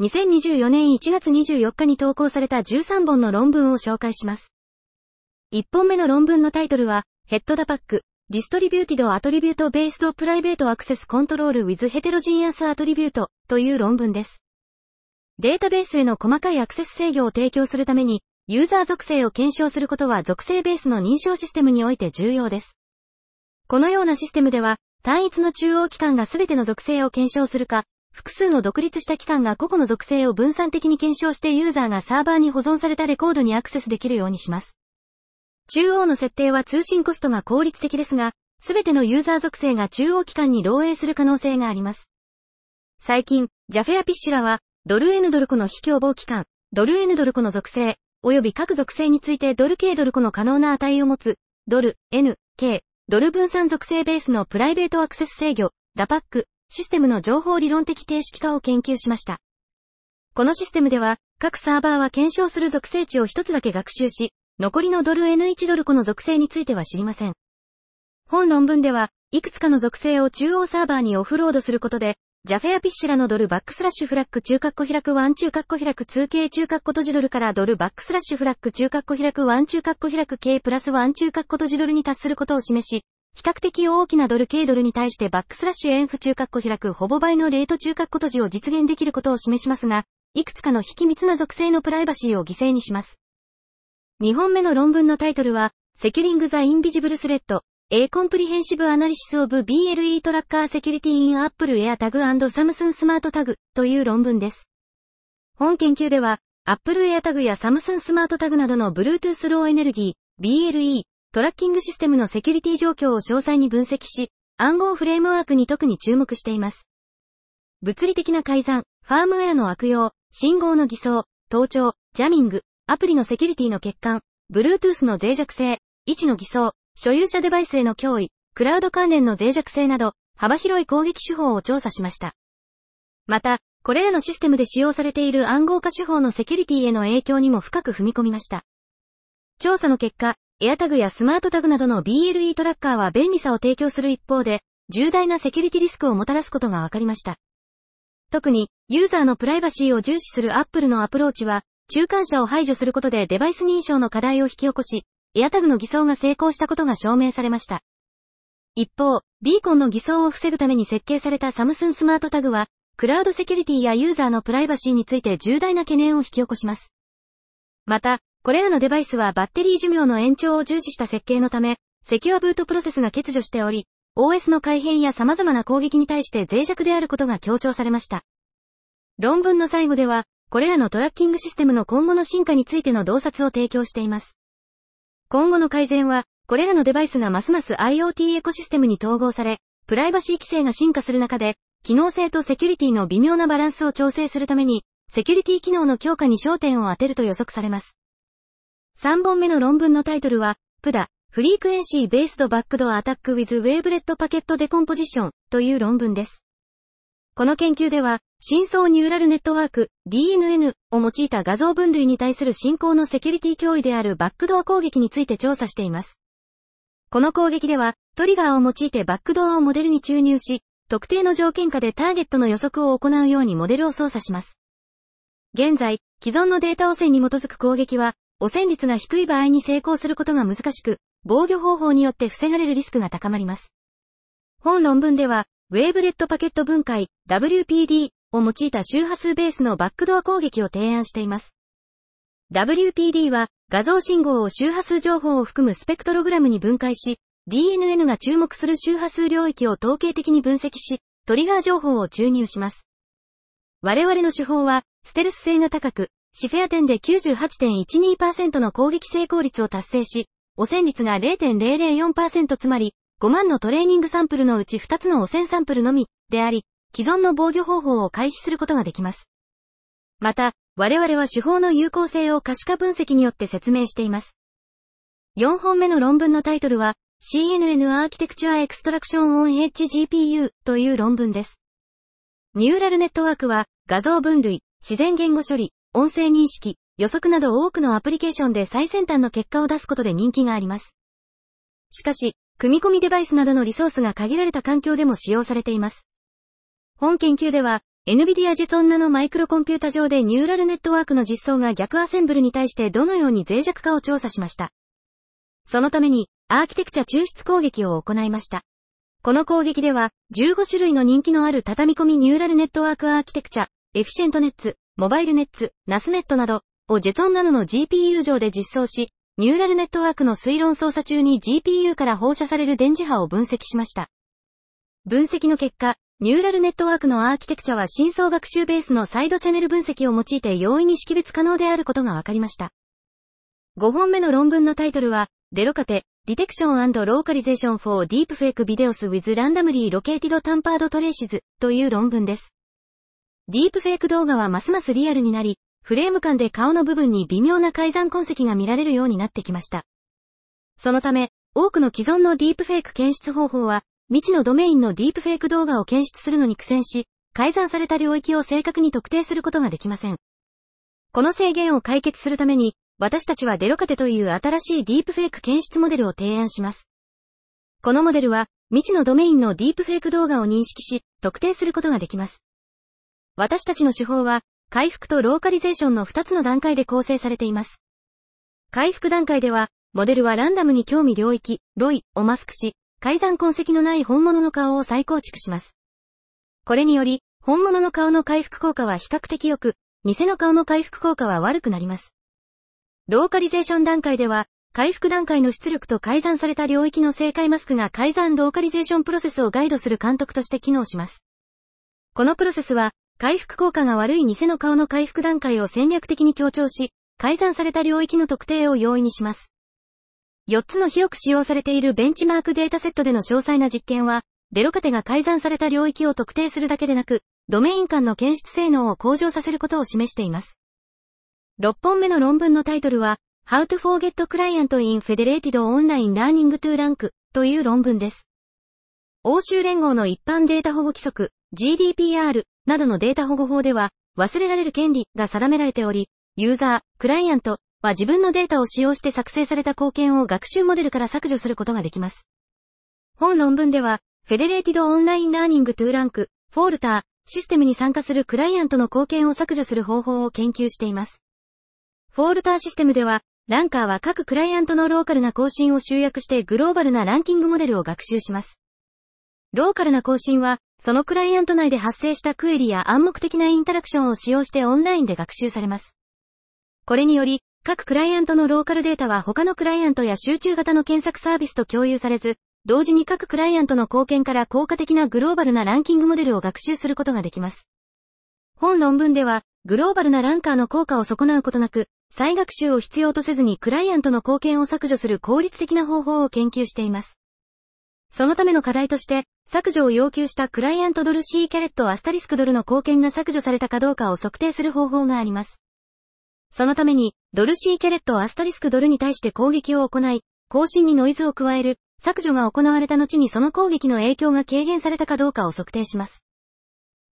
2024年1月24日に投稿された13本の論文を紹介します。1本目の論文のタイトルは、 HetDAPAC、Distributed Attribute-Based Private Access Control with heterogeneous attribute という論文です。データベースへの細かいアクセス制御を提供するために、ユーザー属性を検証することは属性ベースの認証システムにおいて重要です。このようなシステムでは、単一の中央機関が全ての属性を検証するか、複数の独立した機関が個々の属性を分散的に検証してユーザーがサーバーに保存されたレコードにアクセスできるようにします。中央の設定は通信コストが効率的ですが、すべてのユーザー属性が中央機関に漏洩する可能性があります。最近、ジャフェアピッシュラは、ドル N ドルコの非共謀機関、ドル N ドルコの属性、及び各属性についてドル K ドルコの可能な値を持つ、ドル、N、K、ドル分散属性ベースのプライベートアクセス制御、 DAPAC、システムの情報理論的定式化を研究しました。このシステムでは、各サーバーは検証する属性値を一つだけ学習し、残りのドル N1 ドル個の属性については知りません。本論文では、いくつかの属性を中央サーバーにオフロードすることで、ジャフェアピッシュラのドルバックスラッシュ frac 中括弧開く one 中括弧開く 2K 中括弧閉じドルからドルバックスラッシュフラック中括弧開くワン中括弧開く K プラスワン中括弧閉じドルに達することを示し、比較的大きなドル K ドルに対してバックスラッシュ emph 中括弧開くほぼ倍のレート中括弧閉じを実現できることを示しますが、いくつかの秘密な属性のプライバシーを犠牲にします。2本目の論文のタイトルは、セキュリング・ザ・インビジブル・スレッド、A コンプリヘンシブ・アナリシスオブ BLE トラッカー・セキュリティインアップルエアタグ＆サムスン・スマートタグという論文です。本研究では、 Apple AirTag や Samsung SmartTag などの Bluetooth Low Energy、BLE トラッキングシステムのセキュリティ状況を詳細に分析し、暗号フレームワークに特に注目しています。物理的な改ざん、ファームウェアの悪用、信号の偽装、盗聴、ジャミング、アプリのセキュリティの欠陥、Bluetooth の脆弱性、位置の偽装、所有者デバイスへの脅威、クラウド関連の脆弱性など、幅広い攻撃手法を調査しました。また、これらのシステムで使用されている暗号化手法のセキュリティへの影響にも深く踏み込みました。調査の結果、エアタグやスマートタグなどの BLE トラッカーは便利さを提供する一方で、重大なセキュリティリスクをもたらすことが分かりました。特に、ユーザーのプライバシーを重視する Apple のアプローチは、中間者を排除することでデバイス認証の課題を引き起こし、エアタグの偽装が成功したことが証明されました。一方、ビーコンの偽装を防ぐために設計されたサムスンスマートタグは、クラウドセキュリティやユーザーのプライバシーについて重大な懸念を引き起こします。また、これらのデバイスはバッテリー寿命の延長を重視した設計のため、セキュアブートプロセスが欠如しており、OS の改変や様々な攻撃に対して脆弱であることが強調されました。論文の最後では、これらのトラッキングシステムの今後の進化についての洞察を提供しています。今後の改善は、これらのデバイスがますます IoT エコシステムに統合され、プライバシー規制が進化する中で、機能性とセキュリティの微妙なバランスを調整するために、セキュリティ機能の強化に焦点を当てると予測されます。3本目の論文のタイトルは、プダ、フリークエンシーベースドバックドアアタックウィズウェーブレットパケットデコンポジションという論文です。この研究では、深層ニューラルネットワーク DNN を用いた画像分類に対する進行のセキュリティ脅威であるバックドア攻撃について調査しています。この攻撃では、トリガーを用いてバックドアをモデルに注入し、特定の条件下でターゲットの予測を行うようにモデルを操作します。現在、既存のデータ汚染に基づく攻撃は、汚染率が低い場合に成功することが難しく、防御方法によって防がれるリスクが高まります。本論文では、ウェーブレットパケット分解 WPD を用いた周波数ベースのバックドア攻撃を提案しています。WPD は画像信号を周波数情報を含むスペクトログラムに分解し、DNN が注目する周波数領域を統計的に分析し、トリガー情報を注入します。我々の手法は、ステルス性が高く、シフェア点で98.12%の攻撃成功率を達成し、汚染率が0.004%つまり、5万のトレーニングサンプルのうち2つの汚染サンプルのみであり、既存の防御方法を回避することができます。また、我々は手法の有効性を可視化分析によって説明しています。4本目の論文のタイトルは、CNN Architecture Extraction on Edge GPU という論文です。ニューラルネットワークは、画像分類、自然言語処理、音声認識、予測など多くのアプリケーションで最先端の結果を出すことで人気があります。しかし、組み込みデバイスなどのリソースが限られた環境でも使用されています。本研究では、NVIDIA ジェソンナのマイクロコンピュータ上でニューラルネットワークの実装が逆アセンブルに対してどのように脆弱かを調査しました。そのために、アーキテクチャ抽出攻撃を行いました。この攻撃では、15種類の人気のある畳み込みニューラルネットワークアーキテクチャ、 EfficientNets、MobileNets、NasNet など、を Jetson Nano の GPU 上で実装し、ニューラルネットワークの推論操作中に GPU から放射される電磁波を分析しました。分析の結果、ニューラルネットワークのアーキテクチャは深層学習ベースのサイドチャンネル分析を用いて容易に識別可能であることが分かりました。5本目の論文のタイトルは、デロカテ、Detection and Localization for Deepfake Videos with Randomly Located Tampered Traces という論文です。ディープフェイク動画はますますリアルになり、フレーム間で顔の部分に微妙な改ざん痕跡が見られるようになってきました。そのため、多くの既存のディープフェイク検出方法は、未知のドメインのディープフェイク動画を検出するのに苦戦し、改ざんされた領域を正確に特定することができません。この制限を解決するために、私たちはデロカテという新しいディープフェイク検出モデルを提案します。このモデルは、未知のドメインのディープフェイク動画を認識し、特定することができます。私たちの手法は、回復とローカリゼーションの2つの段階で構成されています。回復段階では、モデルはランダムに興味領域、ロイをマスクし、改ざん痕跡のない本物の顔を再構築します。これにより、本物の顔の回復効果は比較的良く、偽の顔の回復効果は悪くなります。ローカリゼーション段階では、回復段階の出力と改ざんされた領域の正解マスクが改ざんローカリゼーションプロセスをガイドする監督として機能します。このプロセスは、回復効果が悪い偽の顔の回復段階を戦略的に強調し、改ざんされた領域の特定を容易にします。4つの広く使用されているベンチマークデータセットでの詳細な実験は、デロカテが改ざんされた領域を特定するだけでなく、ドメイン間の検出性能を向上させることを示しています。6本目の論文のタイトルは、How to Forget Client in Federated Online Learning to Rank という論文です。欧州連合の一般データ保護規則 GDPR などのデータ保護法では、忘れられる権利が定められており、ユーザー、クライアントは自分のデータを使用して作成された貢献を学習モデルから削除することができます。本論文では、 Federated Online Learning to Rank、FOLTR、システムに参加するクライアントの貢献を削除する方法を研究しています。 FOLTR システムでは、ランカーは各クライアントのローカルな更新を集約してグローバルなランキングモデルを学習します。ローカルな更新は、そのクライアント内で発生したクエリや暗黙的なインタラクションを使用してオンラインで学習されます。これにより、各クライアントのローカルデータは他のクライアントや集中型の検索サービスと共有されず、同時に各クライアントの貢献から効果的なグローバルなランキングモデルを学習することができます。本論文では、グローバルなランカーの効果を損なうことなく、再学習を必要とせずにクライアントの貢献を削除する効率的な方法を研究しています。そのための課題として、削除を要求したクライアントドル C キャレットアスタリスクドルの貢献が削除されたかどうかを測定する方法があります。そのために、ドル C キャレットアスタリスクドルに対して攻撃を行い、更新にノイズを加える、削除が行われた後にその攻撃の影響が軽減されたかどうかを測定します。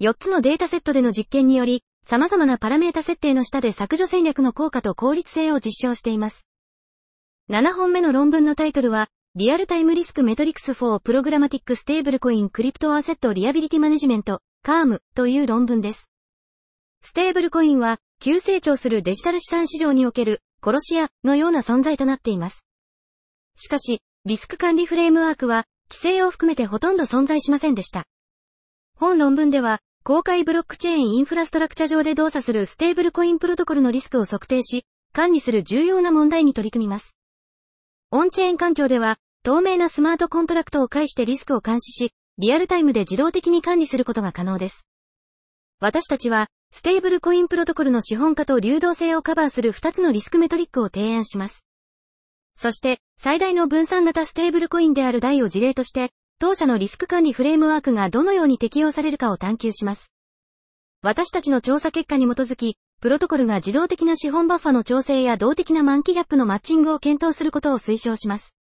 4つのデータセットでの実験により、様々なパラメータ設定の下で削除戦略の効果と効率性を実証しています。7本目の論文のタイトルは、リアルタイムリスクメトリクス for Programmatic Stable Coin Crypto Asset Liability Management, CARM という論文です。ステーブルコインは、急成長するデジタル資産市場における、殺し屋のような存在となっています。しかし、リスク管理フレームワークは、規制を含めてほとんど存在しませんでした。本論文では、公開ブロックチェーンインフラストラクチャ上で動作するステーブルコインプロトコルのリスクを測定し、管理する重要な問題に取り組みます。オンチェーン環境では、透明なスマートコントラクトを介してリスクを監視し、リアルタイムで自動的に管理することが可能です。私たちは、ステーブルコインプロトコルの資本化と流動性をカバーする2つのリスクメトリックを提案します。そして、最大の分散型ステーブルコインである台を事例として、当社のリスク管理フレームワークがどのように適用されるかを探求します。私たちの調査結果に基づき、プロトコルが自動的な資本バッファの調整や動的な満期ギャップのマッチングを検討することを推奨します。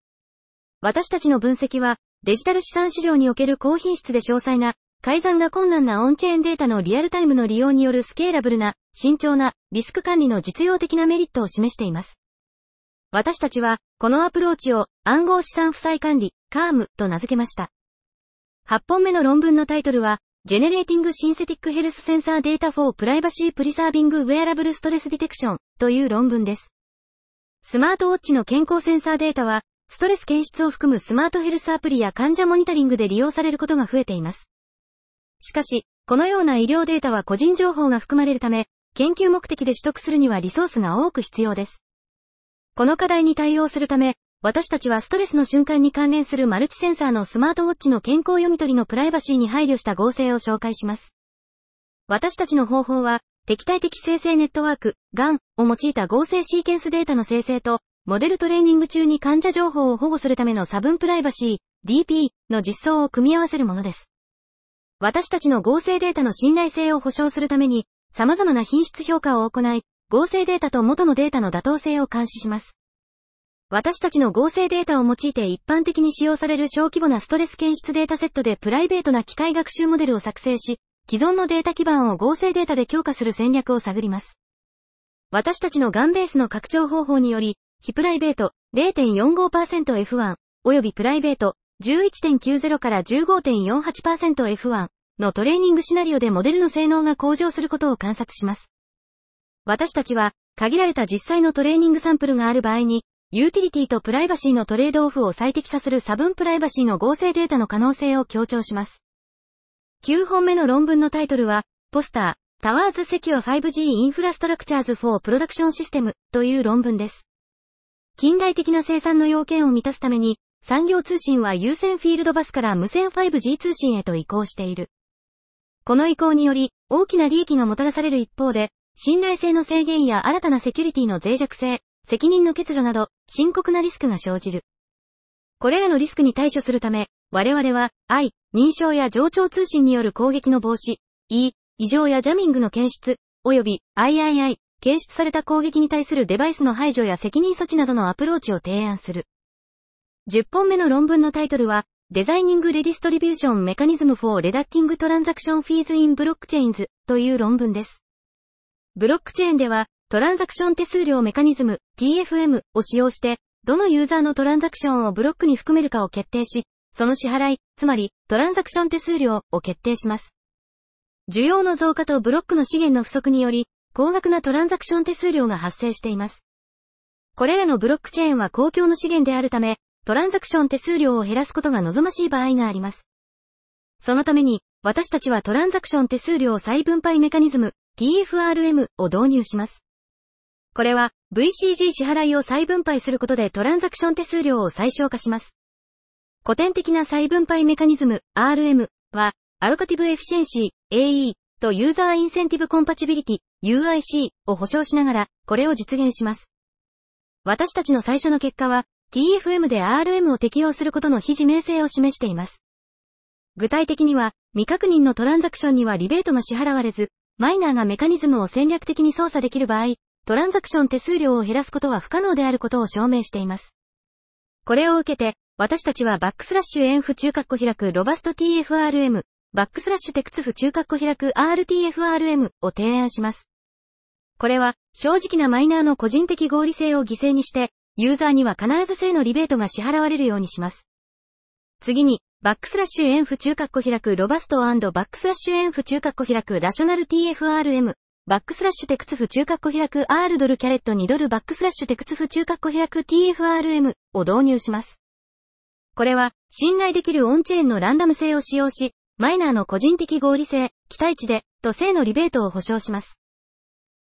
私たちの分析は、デジタル資産市場における高品質で詳細な、改ざんが困難なオンチェーンデータのリアルタイムの利用によるスケーラブルな、慎重な、リスク管理の実用的なメリットを示しています。私たちは、このアプローチを暗号資産負債管理、カームと名付けました。8本目の論文のタイトルは、Generating Synthetic Health Sensor Data for Privacy Preserving Wearable Stress Detection という論文です。スマートウォッチの健康センサーデータは、ストレス検出を含むスマートヘルスアプリや患者モニタリングで利用されることが増えています。しかし、このような医療データは個人情報が含まれるため、研究目的で取得するにはリソースが多く必要です。この課題に対応するため、私たちはストレスの瞬間に関連するマルチセンサーのスマートウォッチの健康読み取りのプライバシーに配慮した合成を紹介します。私たちの方法は、敵対的生成ネットワーク、GAN を用いた合成シーケンスデータの生成と、モデルトレーニング中に患者情報を保護するための差分プライバシー、DP の実装を組み合わせるものです。私たちの合成データの信頼性を保証するために、様々な品質評価を行い、合成データと元のデータの妥当性を監視します。私たちの合成データを用いて一般的に使用される小規模なストレス検出データセットでプライベートな機械学習モデルを作成し、既存のデータ基盤を合成データで強化する戦略を探ります。私たちのガンベースの拡張方法により、非プライベート 0.45%F1 及びプライベート11.90から 15.48%F1 のトレーニングシナリオでモデルの性能が向上することを観察します。私たちは、限られた実際のトレーニングサンプルがある場合に、ユーティリティとプライバシーのトレードオフを最適化する差分プライバシーの合成データの可能性を強調します。9本目の論文のタイトルは、ポスター、タワーズセキュア 5G インフラストラクチャーズ for Production System という論文です。近代的な生産の要件を満たすために、産業通信は有線フィールドバスから無線 5G 通信へと移行している。この移行により、大きな利益がもたらされる一方で、信頼性の制限や新たなセキュリティの脆弱性、責任の欠如など、深刻なリスクが生じる。これらのリスクに対処するため、我々は、I、認証や上長通信による攻撃の防止、E、異常やジャミングの検出、及び III、検出された攻撃に対するデバイスの排除や責任措置などのアプローチを提案する。10本目の論文のタイトルは、 Designing Redistribution Mechanism for Reducing Transaction Fees in Blockchains という論文です。ブロックチェーンでは、トランザクション手数料メカニズム TFM を使用して、どのユーザーのトランザクションをブロックに含めるかを決定し、その支払い、つまりトランザクション手数料を決定します。需要の増加とブロックの資源の不足により、高額なトランザクション手数料が発生しています。これらのブロックチェーンは公共の資源であるため、トランザクション手数料を減らすことが望ましい場合があります。そのために、私たちはトランザクション手数料再分配メカニズム TFRM を導入します。これは VCG 支払いを再分配することでトランザクション手数料を最小化します。古典的な再分配メカニズム RM は、 Allocative Efficiency AE とユーザーインセンティブコンパチビリティ UIC を保証しながら、これを実現します。私たちの最初の結果は、TFM で RM を適用することの非自明性を示しています。具体的には、未確認のトランザクションにはリベートが支払われず、マイナーがメカニズムを戦略的に操作できる場合、トランザクション手数料を減らすことは不可能であることを証明しています。これを受けて、私たちはバックスラッシュエンフ中括弧開くロバスト TFRM、バックスラッシュテクツフ中括弧開く RTFRM を提案します。これは、正直なマイナーの個人的合理性を犠牲にして、ユーザーには必ず正のリベートが支払われるようにします。次に、バックスラッシュエンフ中括弧開くロバストバックスラッシュエンフ中括弧開くラショナル TFRM バックスラッシュテクツフ中括弧開く R ドルキャレット2ドルバックスラッシュテクツフ中括弧開く TFRM を導入します。これは、信頼できるオンチェーンのランダム性を使用し、マイナーの個人的合理性、期待値で、と正のリベートを保証します。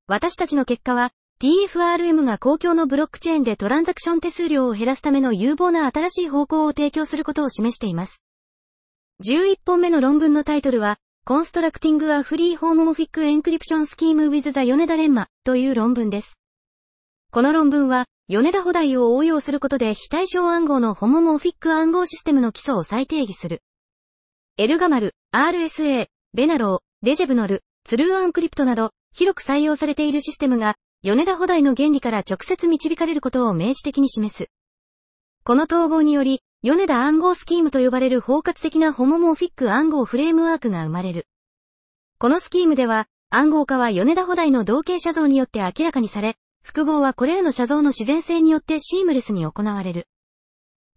私たちの結果は、TFRM が公共のブロックチェーンでトランザクション手数料を減らすための有望な新しい方向を提供することを示しています。11本目の論文のタイトルは、Constructing a Free Homomorphic Encryption Scheme with the 米田レンマという論文です。この論文は、米田補題を応用することで非対称暗号のホモモフィック暗号システムの基礎を再定義する。エルガマル、RSA、ベナロー、レジェブノル、ツルーアンクリプトなど、広く採用されているシステムが、米田補題の原理から直接導かれることを明示的に示す。この統合により、米田暗号スキームと呼ばれる包括的なホモモフィック暗号フレームワークが生まれる。このスキームでは、暗号化は米田補題の同型写像によって明らかにされ、複合はこれらの写像の自然性によってシームレスに行われる。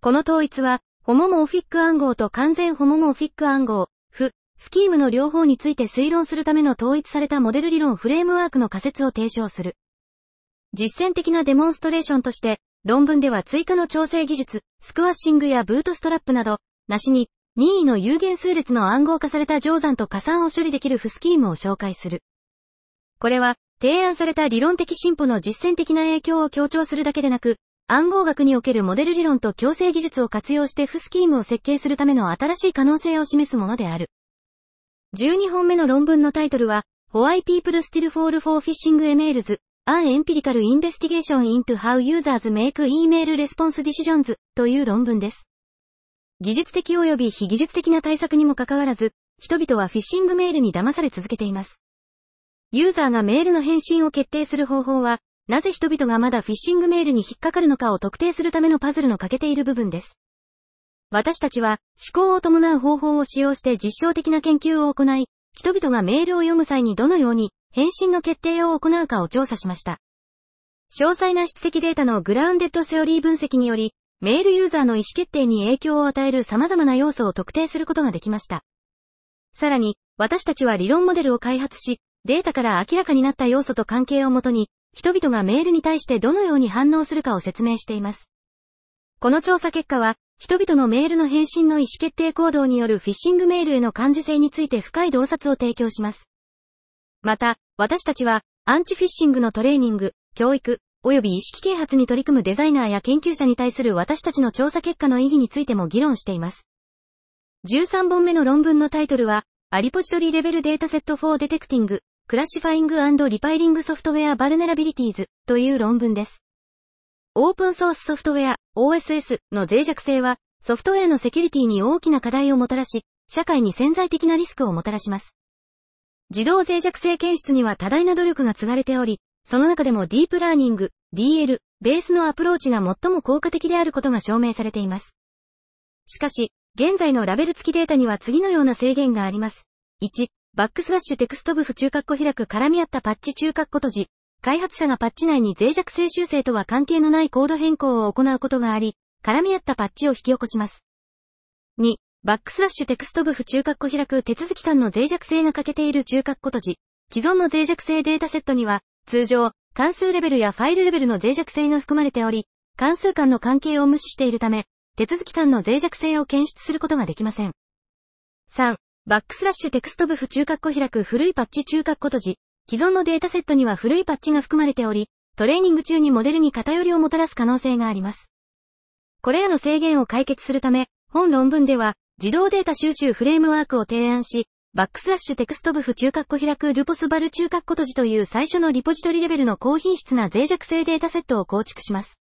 この統一は、ホモモーフィック暗号と完全ホモモーフィック暗号、フ、スキームの両方について推論するための統一されたモデル理論フレームワークの仮説を提唱する。実践的なデモンストレーションとして、論文では追加の調整技術、スクワッシングやブートストラップなど、なしに、任意の有限数列の暗号化された乗算と加算を処理できるフスキームを紹介する。これは、提案された理論的進歩の実践的な影響を強調するだけでなく、暗号学におけるモデル理論と強制技術を活用してフスキームを設計するための新しい可能性を示すものである。12本目の論文のタイトルは、Why People Still Fall for Phishing Emails An Empirical Investigation into How Users Make Email Response Decisions という論文です。技術的及び非技術的な対策にもかかわらず、人々はフィッシングメールに騙され続けています。ユーザーがメールの返信を決定する方法は、なぜ人々がまだフィッシングメールに引っかかるのかを特定するためのパズルの欠けている部分です。私たちは、思考を伴う方法を使用して実証的な研究を行い、人々がメールを読む際にどのように、返信の決定を行うかを調査しました。詳細な質的データのグラウンデッドセオリー分析により、メールユーザーの意思決定に影響を与える様々な要素を特定することができました。さらに、私たちは理論モデルを開発し、データから明らかになった要素と関係をもとに、人々がメールに対してどのように反応するかを説明しています。この調査結果は、人々のメールの返信の意思決定行動によるフィッシングメールへの感受性について深い洞察を提供します。また、私たちは、アンチフィッシングのトレーニング、教育、及び意識啓発に取り組むデザイナーや研究者に対する私たちの調査結果の意義についても議論しています。13本目の論文のタイトルは、アリポジトリレベルデータセット for Detecting, Classifying and Repiling Software Vulnerabilities という論文です。オープンソースソフトウェア OSS の脆弱性は、ソフトウェアのセキュリティに大きな課題をもたらし、社会に潜在的なリスクをもたらします。自動脆弱性検出には多大な努力が継がれており、その中でもディープラーニング、DL、ベースのアプローチが最も効果的であることが証明されています。しかし、現在のラベル付きデータには次のような制限があります。1、バックスラッシュ textbf 中括弧開く絡み合ったパッチ中括弧閉じ。開発者がパッチ内に脆弱性修正とは関係のないコード変更を行うことがあり、絡み合ったパッチを引き起こします。2、バックスラッシュ textbf 中括弧開く手続き間の脆弱性が欠けている中括弧閉じ。既存の脆弱性データセットには、通常、関数レベルやファイルレベルの脆弱性が含まれており、関数間の関係を無視しているため、手続き間の脆弱性を検出することができません。3、バックスラッシュ textbf 中括弧開く古いパッチ中括弧閉じ。既存のデータセットには古いパッチが含まれており、トレーニング中にモデルに偏りをもたらす可能性があります。これらの制限を解決するため、本論文では、自動データ収集フレームワークを提案し、バックスラッシュ textbf 中括弧開く ReposVul 中括弧閉じという最初のリポジトリレベルの高品質な脆弱性データセットを構築します。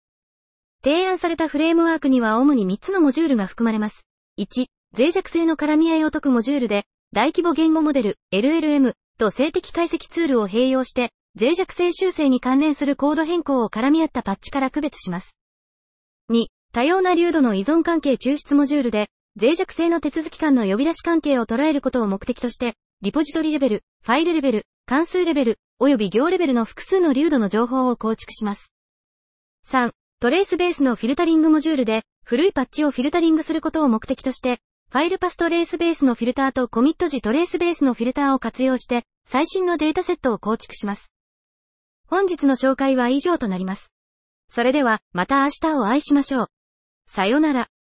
提案されたフレームワークには主に3つのモジュールが含まれます。1、脆弱性の絡み合いを解くモジュールで、大規模言語モデル、LLM と静的解析ツールを併用して、脆弱性修正に関連するコード変更を絡み合ったパッチから区別します。2、多様な流度の依存関係抽出モジュールで、脆弱性の手続き間の呼び出し関係を捉えることを目的として、リポジトリレベル、ファイルレベル、関数レベル、及び行レベルの複数の流度の情報を構築します。3、トレースベースのフィルタリングモジュールで、古いパッチをフィルタリングすることを目的として、ファイルパストレースベースのフィルターとコミット時トレースベースのフィルターを活用して、最新のデータセットを構築します。本日の紹介は以上となります。それでは、また明日をお会いしましょう。さよなら。